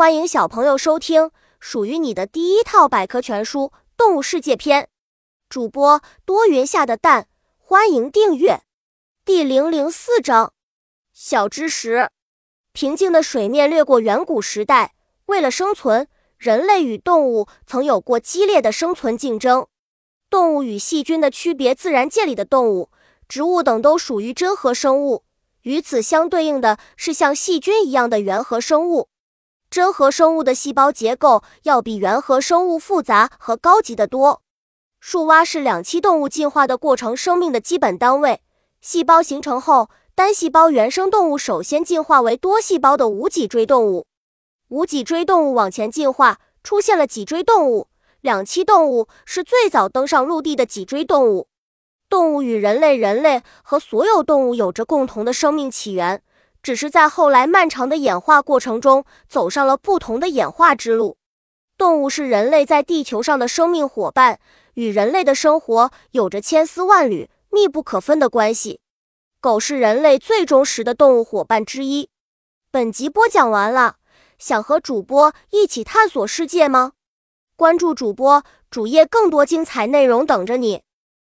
欢迎小朋友收听属于你的第一套百科全书《动物世界篇》。主播多云下的蛋，欢迎订阅。第零零四章：小知识。平静的水面掠过远古时代，为了生存，人类与动物曾有过激烈的生存竞争。动物与细菌的区别：自然界里的动物、植物等都属于真核生物，与此相对应的是像细菌一样的原核生物。真核生物的细胞结构要比原核生物复杂和高级得多。树蛙是两栖动物进化的过程生命的基本单位。细胞形成后，单细胞原生动物首先进化为多细胞的无脊椎动物。无脊椎动物往前进化，出现了脊椎动物。两栖动物是最早登上陆地的脊椎动物。动物与人类、人类和所有动物有着共同的生命起源。只是在后来漫长的演化过程中，走上了不同的演化之路。动物是人类在地球上的生命伙伴，与人类的生活有着千丝万缕、密不可分的关系。狗是人类最忠实的动物伙伴之一。本集播讲完了，想和主播一起探索世界吗？关注主播主页，更多精彩内容等着你。